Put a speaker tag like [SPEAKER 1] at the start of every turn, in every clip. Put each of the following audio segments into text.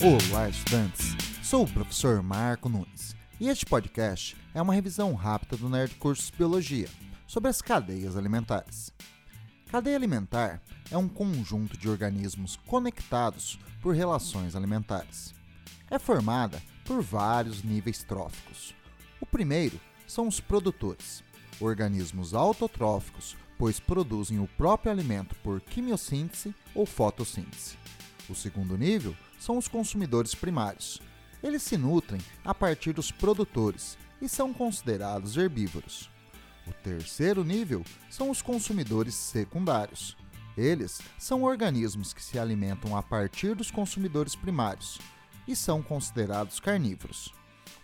[SPEAKER 1] Olá, estudantes! Sou o professor Marco Nunes e este podcast é uma revisão rápida do Nerd Cursos Biologia sobre as cadeias alimentares. Cadeia alimentar é um conjunto de organismos conectados por relações alimentares. É formada por vários níveis tróficos. O primeiro são os produtores, organismos autotróficos, pois produzem o próprio alimento por quimiossíntese ou fotossíntese. O segundo nível são os consumidores primários. Eles se nutrem a partir dos produtores e são considerados herbívoros. O terceiro nível são os consumidores secundários. Eles são organismos que se alimentam a partir dos consumidores primários e são considerados carnívoros.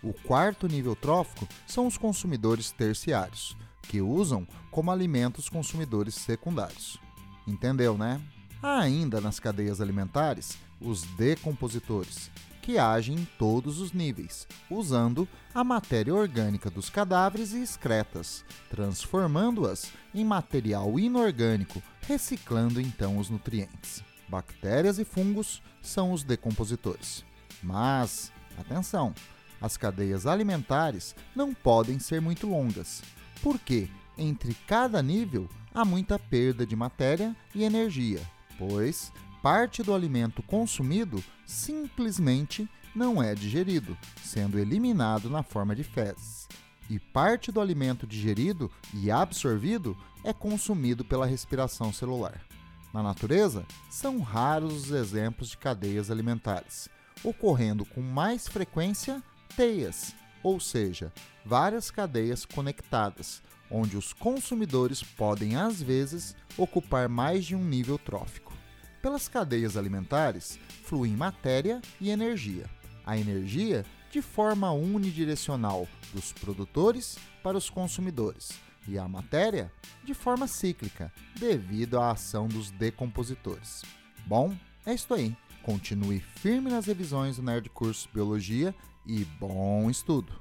[SPEAKER 1] O quarto nível trófico são os consumidores terciários, que usam como alimentos consumidores secundários. Entendeu, né? Há ainda nas cadeias alimentares os decompositores, que agem em todos os níveis, usando a matéria orgânica dos cadáveres e excretas, transformando-as em material inorgânico, reciclando então os nutrientes. Bactérias e fungos são os decompositores. Mas, atenção, as cadeias alimentares não podem ser muito longas, porque entre cada nível há muita perda de matéria e energia pois parte do alimento consumido simplesmente não é digerido, sendo eliminado na forma de fezes. E parte do alimento digerido e absorvido é consumido pela respiração celular. Na natureza, são raros os exemplos de cadeias alimentares, ocorrendo com mais frequência teias, ou seja, várias cadeias conectadas, onde os consumidores podem às vezes ocupar mais de um nível trófico. Pelas cadeias alimentares fluem matéria e energia. A energia de forma unidirecional dos produtores para os consumidores e a matéria de forma cíclica, devido à ação dos decompositores. Bom, é isso aí. Continue firme nas revisões do Nerd Curso Biologia e bom estudo!